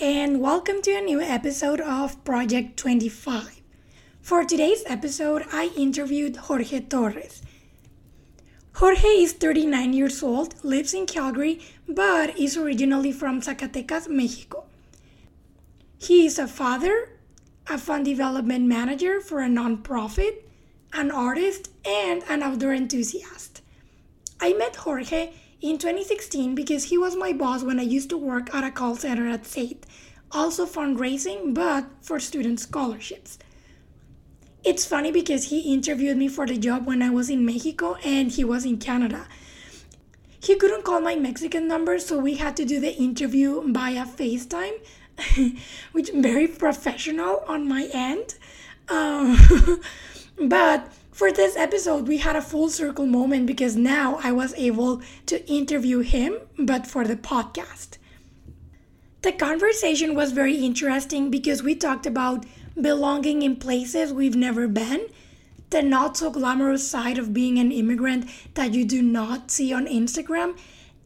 and welcome to a new episode of Project 25. For today's episode, I interviewed Jorge Torres. Jorge is 39 years old, lives in Calgary, but is originally from Zacatecas, Mexico. He is a father, a fund development manager for a nonprofit, an artist, and an outdoor enthusiast. I met Jorge in 2016 because he was my boss when I used to work at a call center at SAIT, also fundraising, but for student scholarships. It's funny because he interviewed me for the job when I was in Mexico and he was in Canada. He couldn't call my Mexican number, so we had to do the interview via FaceTime, which very professional on my end. Um, but for this episode, we had a full circle moment because now I was able to interview him, but for the podcast. The conversation was very interesting because we talked about belonging in places we've never been, the not so glamorous side of being an immigrant that you do not see on Instagram,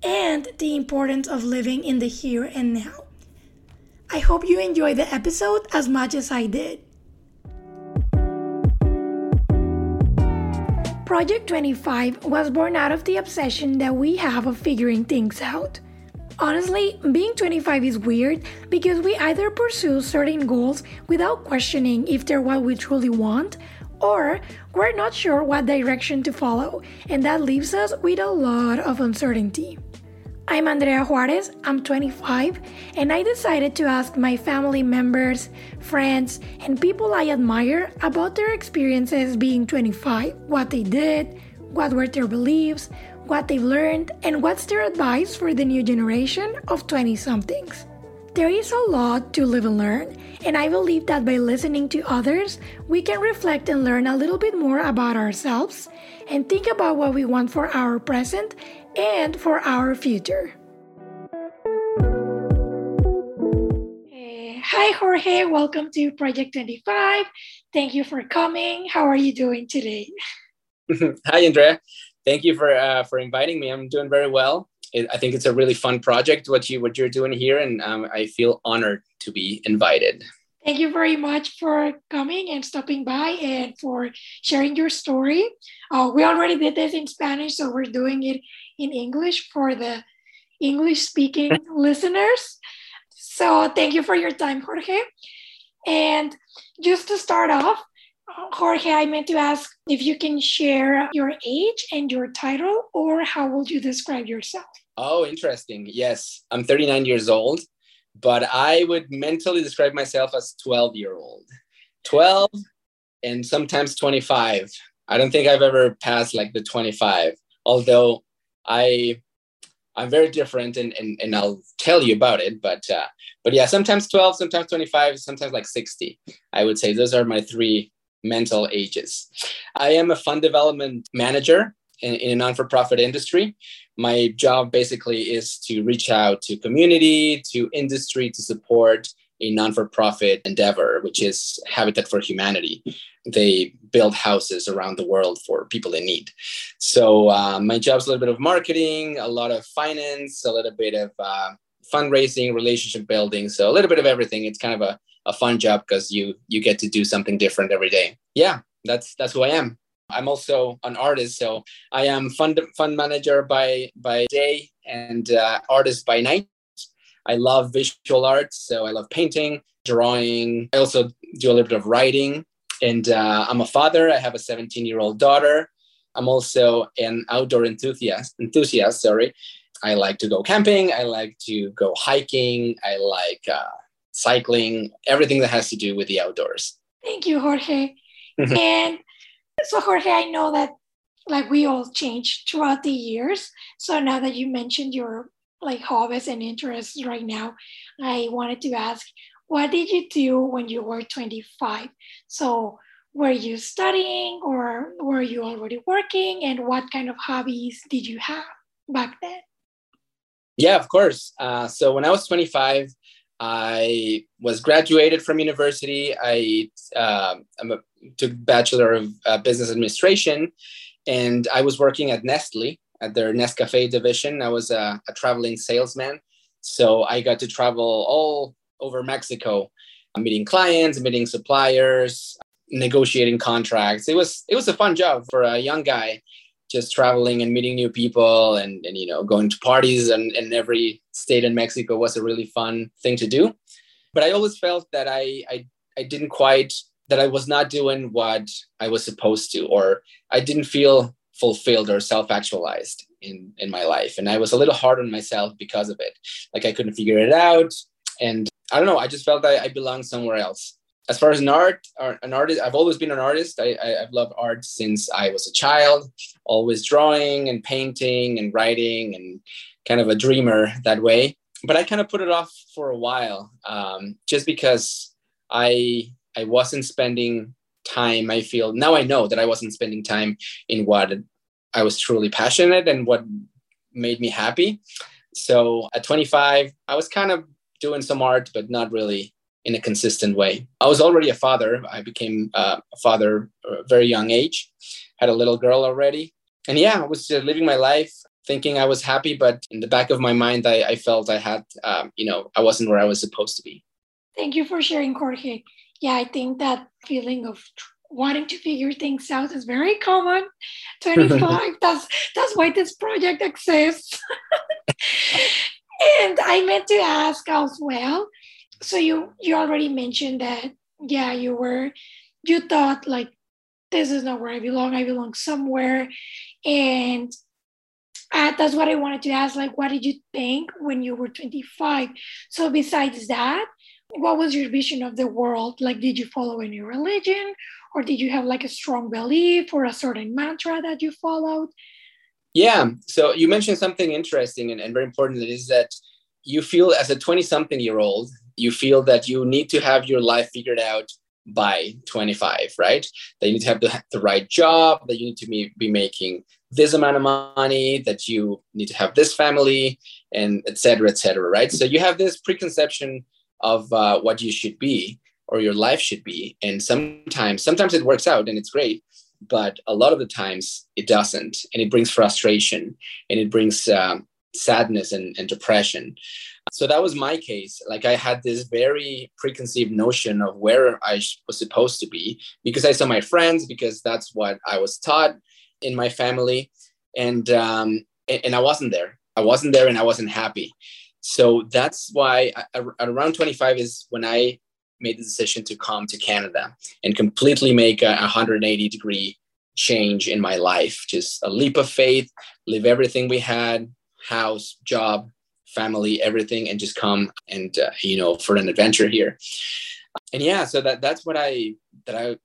and the importance of living in the here and now. I hope you enjoy the episode as much as I did. Project 25 was born out of the obsession that we have of figuring things out. Honestly, being 25 is weird because we either pursue certain goals without questioning if they're what we truly want, or we're not sure what direction to follow, and that leaves us with a lot of uncertainty. I'm Andrea Juarez, I'm 25, and I decided to ask my family members, friends, and people I admire about their experiences being 25, what they did, what were their beliefs, what they've learned, and what's their advice for the new generation of 20 somethings. There is a lot to live and learn, and I believe that by listening to others, we can reflect and learn a little bit more about ourselves and think about what we want for our present and for our future. Hi, Jorge. Welcome to Project 25. Thank you for coming. How are you doing today? Hi, Andrea. Thank you for uh, for inviting me. I'm doing very well. It, I think it's a really fun project what you what you're doing here, and um, I feel honored to be invited. Thank you very much for coming and stopping by and for sharing your story. Uh, we already did this in Spanish, so we're doing it in English for the English speaking listeners. So thank you for your time, Jorge. And just to start off, Jorge, I meant to ask if you can share your age and your title, or how would you describe yourself? Oh, interesting. Yes, I'm 39 years old, but I would mentally describe myself as 12 year old. 12 and sometimes 25. I don't think I've ever passed like the 25, although I I'm very different and, and, and I'll tell you about it. But uh, but yeah, sometimes 12, sometimes 25, sometimes like 60. I would say those are my three mental ages. I am a fund development manager in, in a non-for-profit industry. My job basically is to reach out to community, to industry to support a non-for-profit endeavor, which is Habitat for Humanity. They build houses around the world for people in need. So uh, my job's a little bit of marketing, a lot of finance, a little bit of uh, fundraising, relationship building. So a little bit of everything. It's kind of a, a fun job because you you get to do something different every day. Yeah, that's that's who I am. I'm also an artist, so I am fund fund manager by by day and uh, artist by night. I love visual arts, so I love painting, drawing. I also do a little bit of writing, and uh, I'm a father. I have a 17 year old daughter. I'm also an outdoor enthusiast. Enthusiast, sorry. I like to go camping. I like to go hiking. I like uh, cycling. Everything that has to do with the outdoors. Thank you, Jorge. and so, Jorge, I know that like we all change throughout the years. So now that you mentioned your like hobbies and interests right now, I wanted to ask, what did you do when you were 25? So were you studying or were you already working and what kind of hobbies did you have back then? Yeah, of course. Uh, so when I was 25, I was graduated from university. I uh, a, took bachelor of uh, business administration, and I was working at Nestle at their Nescafe division. I was a, a traveling salesman, so I got to travel all over Mexico, meeting clients, meeting suppliers, negotiating contracts. It was it was a fun job for a young guy, just traveling and meeting new people and, and you know going to parties and in every state in Mexico was a really fun thing to do. But I always felt that I I, I didn't quite that I was not doing what I was supposed to, or I didn't feel fulfilled or self-actualized in in my life. And i was a little hard on myself because of it. Like i couldn't figure it out. And i don't know i just felt that i belonged somewhere else as far as an art an artist i've always been an artist. I, I, have loved art since i was a child always drawing and painting and writing and kind of a dreamer that way. But i kind of put it off for a while um, just because i i wasn't spending time i feel now i know that i wasn't spending time in what i was truly passionate and what made me happy. So at 25 i was kind of doing some art but not really in a consistent way i was already a father i became uh, a father at a very young age had a little girl already and yeah i was living my life thinking i was happy but in the back of my mind i, I felt i had um, you know i wasn't where i was supposed to be thank you for sharing jorge yeah, I think that feeling of wanting to figure things out is very common. 25, that's that's why this project exists. and I meant to ask as well. So you you already mentioned that yeah, you were you thought like this is not where I belong. I belong somewhere. And uh, that's what I wanted to ask. Like, what did you think when you were 25? So, besides that, what was your vision of the world? Like, did you follow any religion or did you have like a strong belief or a certain mantra that you followed? Yeah. So you mentioned something interesting and, and very important that is that you feel as a 20 something year old, you feel that you need to have your life figured out by 25, right? That you need to have the, the right job, that you need to be, be making this amount of money, that you need to have this family, and etc. cetera, et cetera, right? So you have this preconception of uh, what you should be or your life should be and sometimes sometimes it works out and it's great but a lot of the times it doesn't and it brings frustration and it brings um, sadness and, and depression so that was my case. Like i had this very preconceived notion of where i was supposed to be because i saw my friends because that's what i was taught in my family. And um, and, i wasn't there. I wasn't there and i wasn't happy. So that's why at around 25 is when I made the decision to come to Canada and completely make a 180 degree change in my life. Just a leap of faith, leave everything we had, house, job, family, everything, and just come and uh, you know for an adventure here. And yeah, so that that's what I that I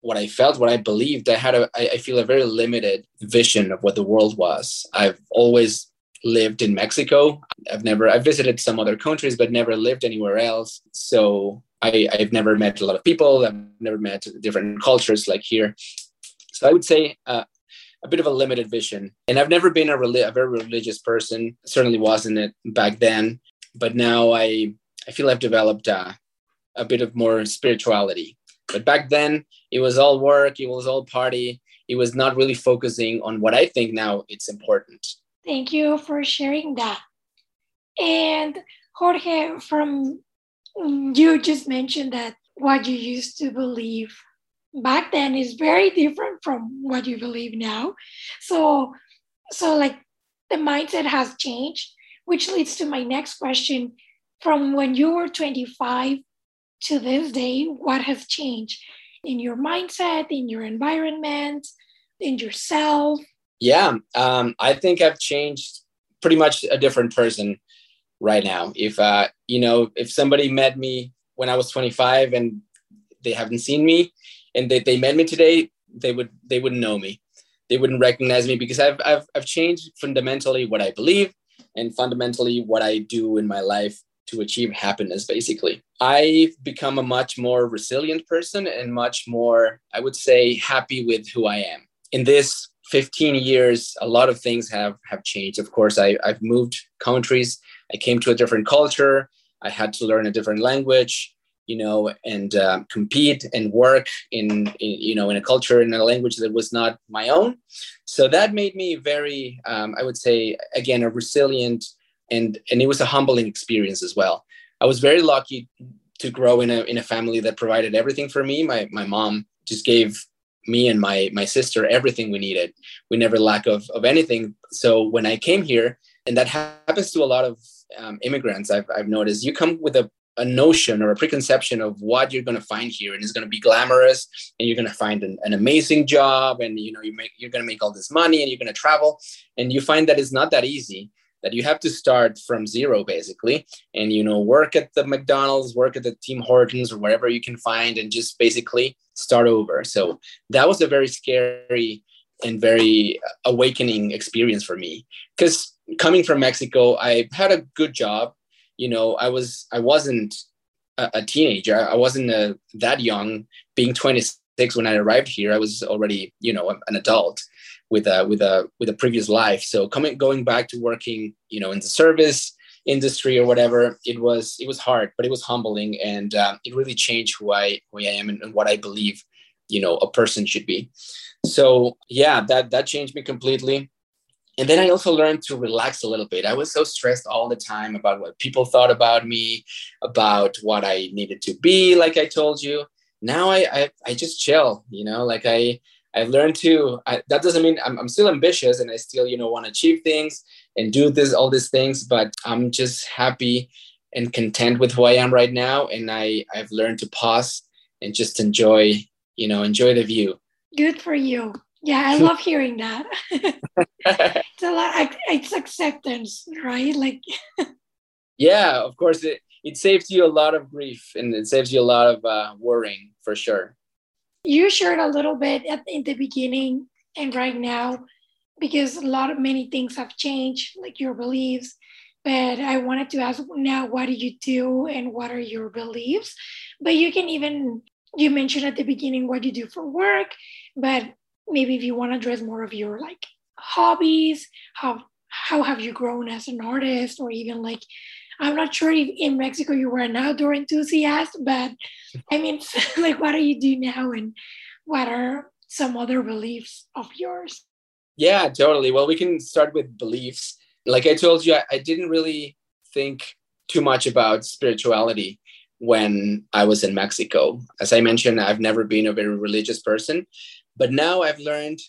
what I felt, what I believed. I had a I, I feel a very limited vision of what the world was. I've always lived in Mexico. I've never, I've visited some other countries, but never lived anywhere else. So I, I've never met a lot of people. I've never met different cultures like here. So I would say uh, a bit of a limited vision. And I've never been a, reli- a very religious person. Certainly wasn't it back then. But now I, I feel I've developed uh, a bit of more spirituality. But back then, it was all work, it was all party. It was not really focusing on what I think now it's important Thank you for sharing that. And Jorge, from you just mentioned that what you used to believe back then is very different from what you believe now. So, so like the mindset has changed, which leads to my next question. From when you were 25 to this day, what has changed in your mindset, in your environment, in yourself? Yeah, um, I think I've changed pretty much a different person right now. If uh, you know, if somebody met me when I was 25 and they haven't seen me, and they, they met me today, they would they wouldn't know me. They wouldn't recognize me because I've I've I've changed fundamentally what I believe and fundamentally what I do in my life to achieve happiness basically i've become a much more resilient person and much more i would say happy with who i am in this 15 years, a lot of things have have changed. Of course, I, I've moved countries. I came to a different culture. I had to learn a different language, you know, and uh, compete and work in, in, you know, in a culture in a language that was not my own. So that made me very, um, I would say, again, a resilient and and it was a humbling experience as well. I was very lucky to grow in a in a family that provided everything for me. My my mom just gave me and my my sister everything we needed. We never lack of of anything. So when I came here, and that happens to a lot of um, immigrants, I've I've noticed. You come with a a notion or a preconception of what you're going to find here and it's going to be glamorous and you're going to find an, an, amazing job and you know you make you're going to make all this money and you're going to travel and you find that it's not that easy that you have to start from zero basically and you know work at the mcdonald's work at the Tim Hortons or wherever you can find and just basically start over. So that was a very scary and very uh, awakening experience for me because coming from mexico i had a good job you know i was i wasn't a, a teenager i wasn't a, uh, that young being 26 when i arrived here i was already you know an adult with a with a with a previous life. So coming going back to working, you know, in the service industry or whatever, it was it was hard, but it was humbling, and uh, it really changed who I who I am and, and what I believe, you know, a person should be. So yeah, that that changed me completely. And then I also learned to relax a little bit. I was so stressed all the time about what people thought about me, about what I needed to be, like I told you. Now I I, I just chill, you know, like I I've learned to. I, that doesn't mean I'm, I'm still ambitious and I still, you know, want to achieve things and do this, all these things. But I'm just happy and content with who I am right now. And I I've learned to pause and just enjoy, you know, enjoy the view. Good for you. Yeah, I love hearing that. it's a lot. It's acceptance, right? Like. yeah, of course it it saves you a lot of grief and it saves you a lot of uh, worrying for sure. You shared a little bit at, in the beginning and right now because a lot of many things have changed, like your beliefs. But I wanted to ask now, what do you do and what are your beliefs? But you can even, you mentioned at the beginning what you do for work, but maybe if you want to address more of your like hobbies, how how have you grown as an artist or even like I'm not sure if in Mexico you were an outdoor enthusiast, but I mean, like, what do you do now, and what are some other beliefs of yours? Yeah, totally. Well, we can start with beliefs. Like I told you, I, I didn't really think too much about spirituality when I was in Mexico. As I mentioned, I've never been a very religious person, but now I've learned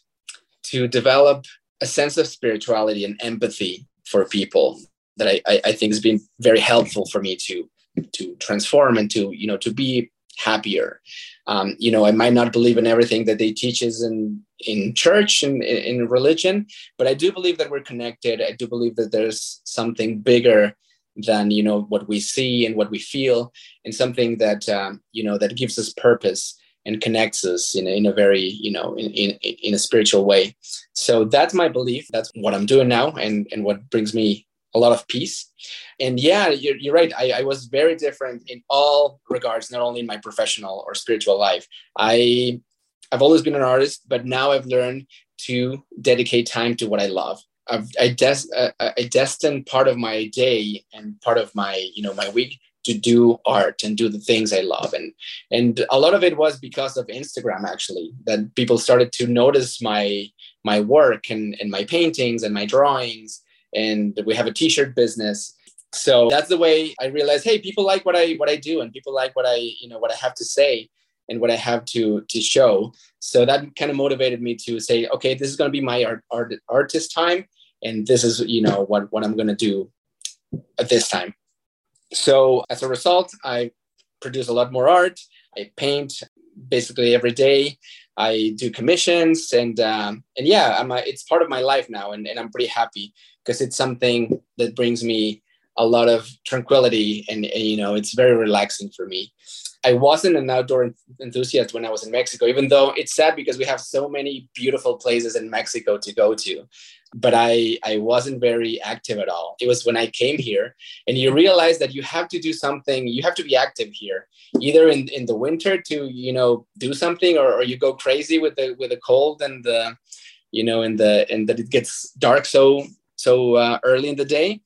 to develop a sense of spirituality and empathy for people that I, I, I think has been very helpful for me to to transform and to you know to be happier. Um, you know, I might not believe in everything that they teaches in in church and in, in religion, but I do believe that we're connected. I do believe that there's something bigger than you know what we see and what we feel, and something that um, you know that gives us purpose and connects us in a, in a very you know in, in in a spiritual way. So that's my belief. That's what I'm doing now, and and what brings me a lot of peace. And yeah, you're, you're right. I, I, was very different in all regards, not only in my professional or spiritual life. I I've always been an artist, but now I've learned to dedicate time to what I love. I've I, des- uh, I destined part of my day and part of my you know my week to do art and do the things I love. And and a lot of it was because of Instagram actually that people started to notice my my work and, and my paintings and my drawings. And we have a t-shirt business. So that's the way i realized hey people like what i what i do and people like what i you know what i have to say and what i have to to show. So that kind of motivated me to say okay this is going to be my art, art artist time. And this is you know what what i'm going to do at this time so as a result i produce a lot more art. I paint basically every day. I do commissions and um, and yeah i'm a, it's part of my life now and, and i'm pretty happy because it's something that brings me a lot of tranquility and, and, you know it's very relaxing for me i wasn't an outdoor enthusiast when i was in mexico even though it's sad because we have so many beautiful places in mexico to go to. But i i wasn't very active at all. It was when i came here and you realize that you have to do something you have to be active here either in, in the winter to you know do something or, or you go crazy with the with the cold and the you know and the and that it gets dark so so uh, early in the day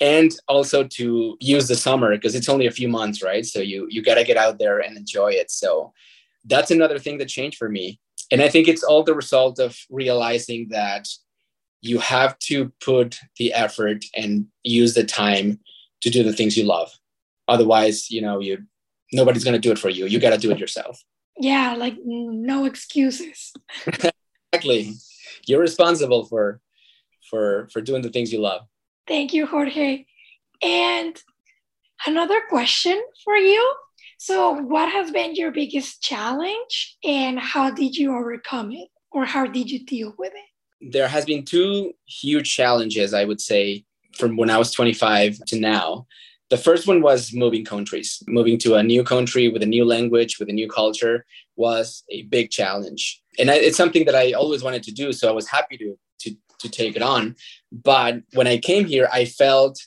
and also to use the summer because it's only a few months right so you you got to get out there and enjoy it so that's another thing that changed for me and i think it's all the result of realizing that you have to put the effort and use the time to do the things you love Otherwise, you know, you nobody's gonna do it for you. You gotta do it yourself. Yeah, like no excuses. exactly. You're responsible for for for doing the things you love. Thank you, Jorge. And another question for you. So, what has been your biggest challenge and how did you overcome it or how did you deal with it? There has been two huge challenges, I would say, from when I was 25 to now. The first one was moving countries. Moving to a new country with a new language, with a new culture was a big challenge. And it's something that I always wanted to do. So I was happy to, to, take it on. But when I came here, I felt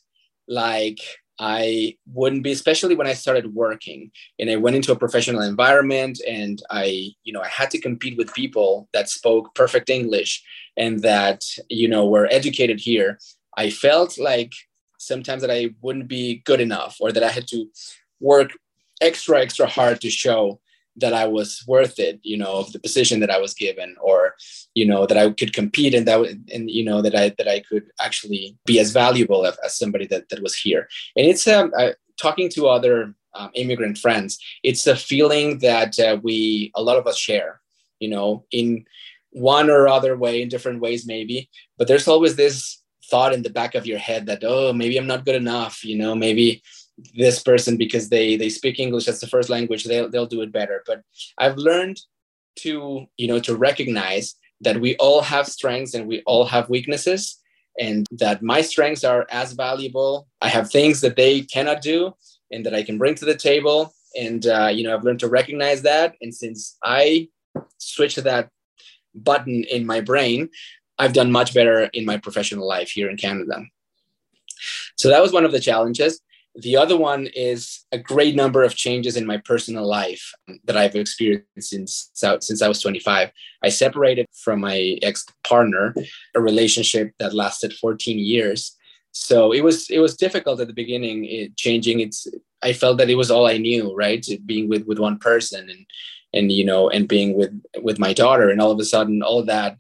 like I wouldn't be, especially when I started working and I went into a professional environment and I, you know, I had to compete with people that spoke perfect English and that, you know, were educated here. I felt like sometimes that I wouldn't be good enough or that I had to work extra, extra hard to show that I was worth it, you know, of the position that I was given, or you know that I could compete and that and you know that I that I could actually be as valuable as, as somebody that that was here. And it's um, uh, talking to other um, immigrant friends. It's a feeling that uh, we a lot of us share, you know, in one or other way, in different ways maybe. But there's always this thought in the back of your head that oh maybe I'm not good enough, you know, maybe this person because they they speak english as the first language they'll, they'll do it better. But i've learned to you know to recognize that we all have strengths and we all have weaknesses and that my strengths are as valuable. I have things that they cannot do and that i can bring to the table. And uh, you know i've learned to recognize that. And since i switched that button in my brain i've done much better in my professional life here in canada. So that was one of the challenges the other one is a great number of changes in my personal life that I've experienced since since I was 25. I separated from my ex partner, a relationship that lasted 14 years. So it was it was difficult at the beginning. It, changing it's I felt that it was all I knew, right? Being with with one person and and you know and being with with my daughter, and all of a sudden all that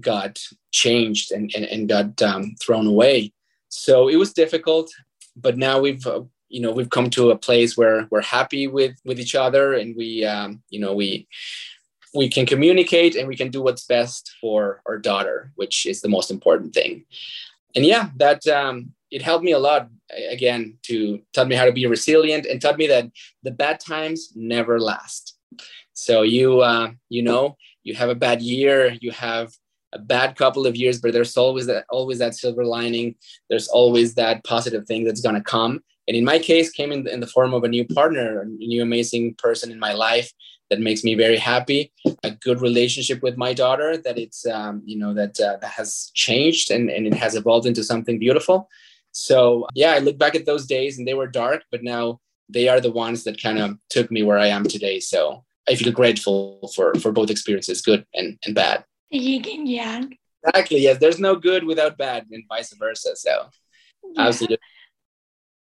got changed and and, and got um, thrown away. So it was difficult but now we've uh, you know we've come to a place where we're happy with with each other and we um, you know we we can communicate and we can do what's best for our daughter which is the most important thing. And yeah that um, it helped me a lot again to taught me how to be resilient and taught me that the bad times never last. So you uh, you know you have a bad year you have a bad couple of years, but there's always that always that silver lining. There's always that positive thing that's gonna come. And in my case, came in the, in the form of a new partner, a new amazing person in my life that makes me very happy. A good relationship with my daughter that it's um, you know that uh, that has changed and and it has evolved into something beautiful. So yeah, I look back at those days and they were dark, but now they are the ones that kind of took me where I am today. So I feel grateful for for both experiences, good and and bad yin and yang. Exactly. Yes. There's no good without bad, and vice versa. So, yeah. absolutely.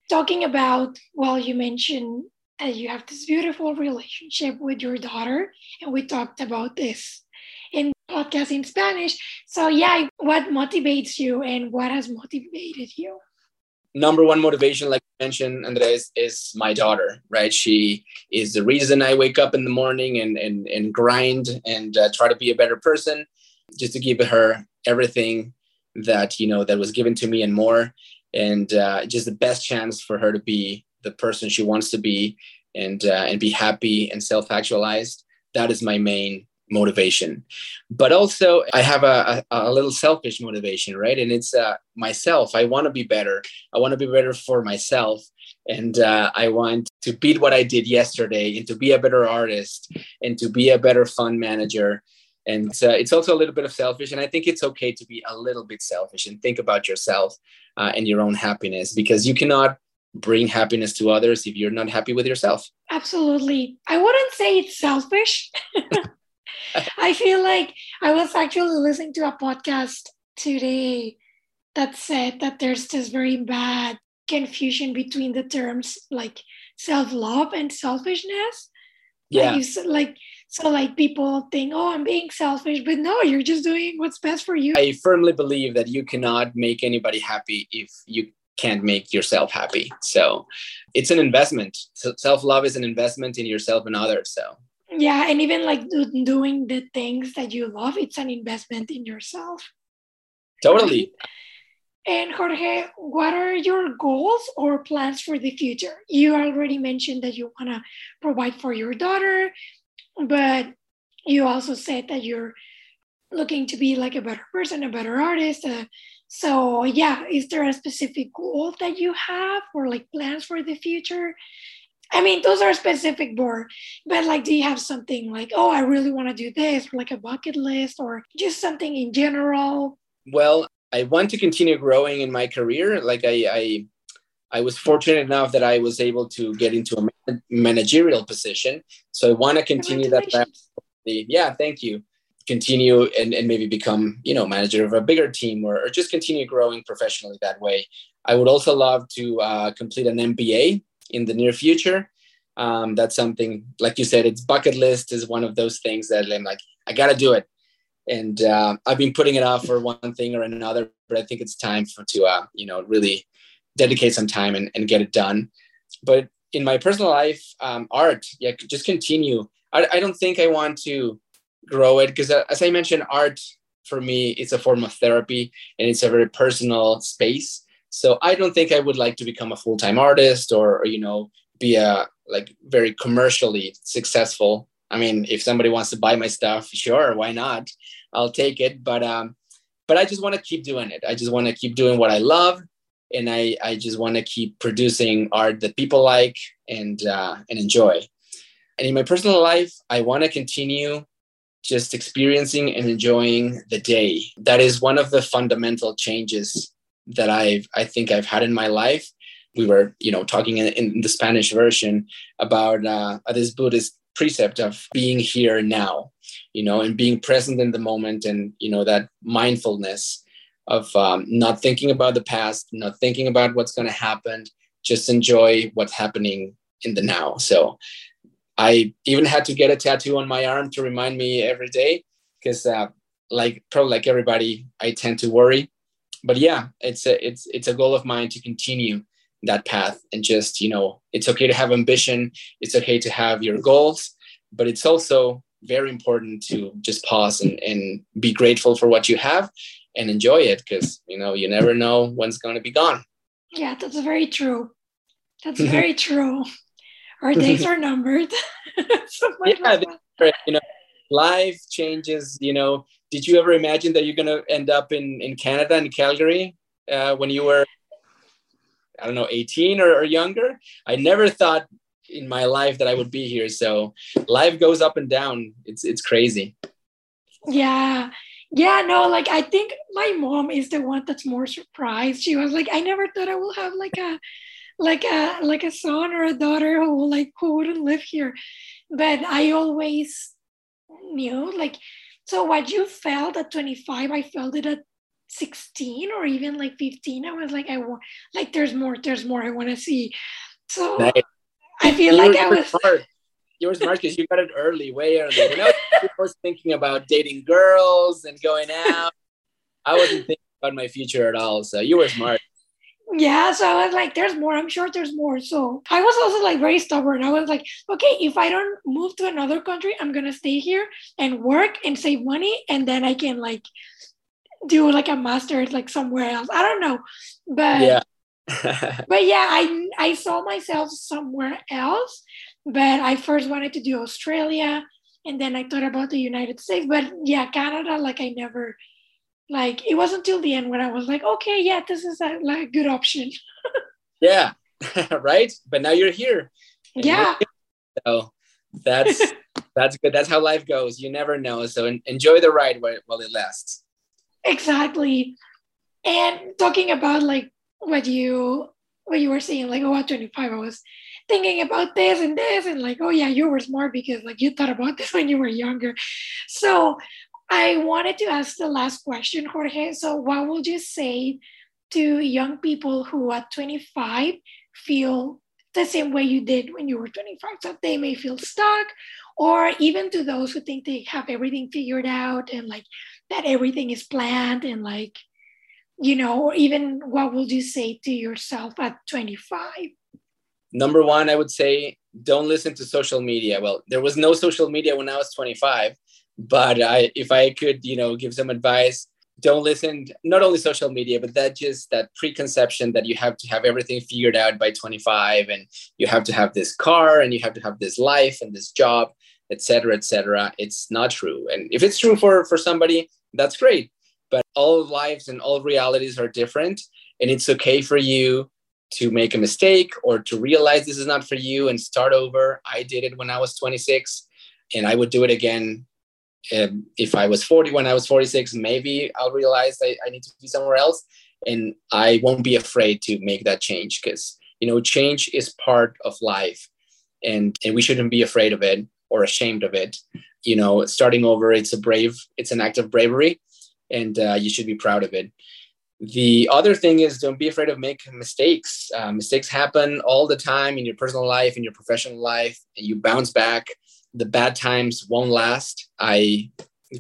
Talking about, well, you mentioned that you have this beautiful relationship with your daughter, and we talked about this in podcast in Spanish. So, yeah, what motivates you, and what has motivated you? number one motivation like I mentioned Andrea is my daughter right she is the reason i wake up in the morning and and, and grind and uh, try to be a better person just to give her everything that you know that was given to me and more. And uh, just the best chance for her to be the person she wants to be and uh, and be happy and self-actualized. That is my main motivation. But also i have a, a, a little selfish motivation right? And it's uh, myself. I want to be better. I want to be better for myself. And uh, i want to beat what i did yesterday and to be a better artist and to be a better fund manager and uh, it's also a little bit of selfish and i think it's okay to be a little bit selfish and think about yourself uh, and your own happiness because you cannot bring happiness to others if you're not happy with yourself. Absolutely. I wouldn't say it's selfish. I feel like i was actually listening to a podcast today that said that there's this very bad confusion between the terms like self-love and selfishness. Yeah. like, you, like so like people think, oh, I'm being selfish, but no, you're just doing what's best for you. I firmly believe that you cannot make anybody happy if you can't make yourself happy. So it's an investment. So self love is an investment in yourself and others. So yeah, and even like do, doing the things that you love, it's an investment in yourself. Totally. And Jorge, what are your goals or plans for the future? You already mentioned that you want to provide for your daughter, but you also said that you're looking to be like a better person, a better artist. Uh, so, yeah, is there a specific goal that you have or like plans for the future? I mean, those are specific more, but like, do you have something like, oh, I really want to do this, like a bucket list, or just something in general? Well, I want to continue growing in my career. Like I, I, I was fortunate enough that I was able to get into a managerial position. So I want to continue that. Yeah, thank you. Continue and, and maybe become, you know, manager of a bigger team or, or just continue growing professionally that way. I would also love to uh, complete an MBA in the near future. Um, that's something, like you said, it's bucket list is one of those things that I'm like, I got to do it and uh, I've been putting it off for one thing or another, but I think it's time for to uh, you know really dedicate some time and, and get it done. But in my personal life, um, art, yeah, just continue. I, I don't think I want to grow it because, uh, as I mentioned, art for me it's a form of therapy and it's a very personal space. So I don't think I would like to become a full time artist or, or you know be a like very commercially successful I mean, if somebody wants to buy my stuff, sure, why not? I'll take it. But um, but I just want to keep doing it. I just want to keep doing what I love, and I I just want to keep producing art that people like and uh, and enjoy. And in my personal life, I want to continue just experiencing and enjoying the day. That is one of the fundamental changes that I've I think I've had in my life. We were, you know, talking in, in the Spanish version about uh, this Buddhist precept of being here now you know and being present in the moment and you know that mindfulness of um, not thinking about the past not thinking about what's going to happen just enjoy what's happening in the now. So i even had to get a tattoo on my arm to remind me every day because uh, like probably like everybody i tend to worry. But yeah it's a it's it's a goal of mine to continue that path and just you know it's okay to have ambition it's okay to have your goals but it's also very important to just pause and, and be grateful for what you have and enjoy it because you know you never know when's going to be gone yeah that's very true that's very true our days are numbered yeah, you know life changes you know did you ever imagine that you're going to end up in in canada in calgary uh, when you were I don't know, 18 or, or younger. I never thought in my life that I would be here. So life goes up and down. It's it's crazy. Yeah. Yeah, no, like I think my mom is the one that's more surprised. She was like, I never thought I will have like a like a like a son or a daughter who will like who wouldn't live here. But I always knew like so what you felt at 25, I felt it at 16 or even like 15 i was like i want like there's more there's more i want to see so nice. i feel you like i was smart. You were smart because you got it early way early. When I was thinking about dating girls and going out. I wasn't thinking about my future at all so you were smart. Yeah so i was like there's more. I'm sure there's more. So i was also like very stubborn. I was like okay if i don't move to another country i'm gonna stay here and work and save money and then i can like do like a master's like somewhere else. I don't know, but yeah, but yeah, I I saw myself somewhere else. But I first wanted to do Australia, and then I thought about the United States. But yeah, Canada, like I never, like it wasn't until the end when I was like, okay, yeah, this is a like good option. yeah, right. But now you're here. Yeah. So that's that's good. That's how life goes. You never know. So enjoy the ride while it lasts. Exactly. And talking about like what you what you were saying, like, oh, at 25, I was thinking about this and this, and like, oh yeah, you were smart because like you thought about this when you were younger. So I wanted to ask the last question, Jorge. So what would you say to young people who at 25 feel the same way you did when you were 25? So they may feel stuck, or even to those who think they have everything figured out and like that everything is planned and like you know, or even what would you say to yourself at 25? Number one, I would say don't listen to social media. Well, there was no social media when I was 25, but I, if I could, you know, give some advice, don't listen not only social media but that just that preconception that you have to have everything figured out by 25 and you have to have this car and you have to have this life and this job etc etc it's not true and if it's true for for somebody that's great but all lives and all realities are different and it's okay for you to make a mistake or to realize this is not for you and start over i did it when i was 26 and i would do it again um, if I was 40 when I was 46, maybe I'll realize I, I need to be somewhere else. And I won't be afraid to make that change because, you know, change is part of life and, and we shouldn't be afraid of it or ashamed of it. You know, starting over, it's a brave, it's an act of bravery and uh, you should be proud of it. The other thing is don't be afraid of making mistakes. Uh, mistakes happen all the time in your personal life, in your professional life, you bounce back the bad times won't last. I,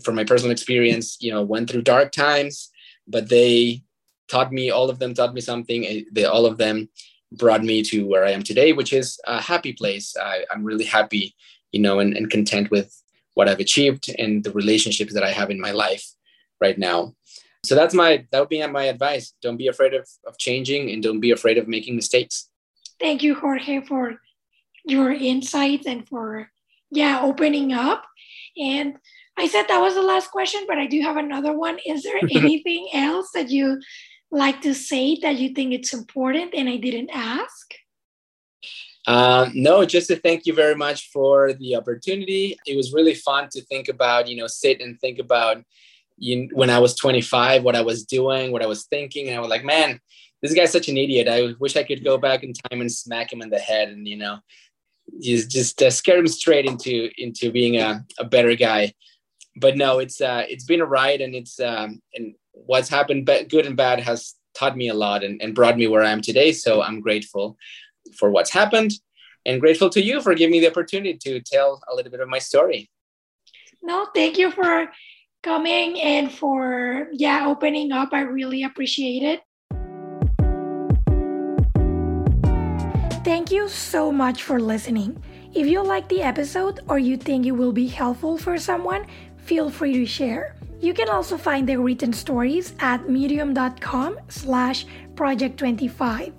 from my personal experience, you know, went through dark times, but they taught me, all of them taught me something. They, all of them brought me to where I am today, which is a happy place. I, am really happy, you know, and, and content with what I've achieved and the relationships that I have in my life right now. So that's my, that would be my advice. Don't be afraid of, of changing and don't be afraid of making mistakes. Thank you, Jorge, for your insights and for yeah, opening up. And I said that was the last question, but I do have another one. Is there anything else that you like to say that you think it's important and I didn't ask? Um, no, just to thank you very much for the opportunity. It was really fun to think about, you know, sit and think about you, when I was 25, what I was doing, what I was thinking. And I was like, man, this guy's such an idiot. I wish I could go back in time and smack him in the head and, you know, just just uh, scare him straight into into being a, a better guy but no it's uh it's been a ride and it's um and what's happened but good and bad has taught me a lot and, and brought me where i am today so i'm grateful for what's happened and grateful to you for giving me the opportunity to tell a little bit of my story no thank you for coming and for yeah opening up i really appreciate it Thank you so much for listening. If you like the episode or you think it will be helpful for someone, feel free to share. You can also find the written stories at medium.com slash project25.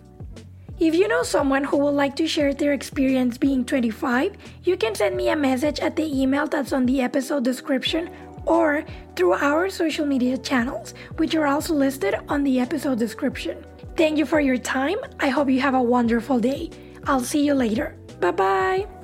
If you know someone who would like to share their experience being 25, you can send me a message at the email that's on the episode description or through our social media channels, which are also listed on the episode description. Thank you for your time. I hope you have a wonderful day. I'll see you later. Bye bye.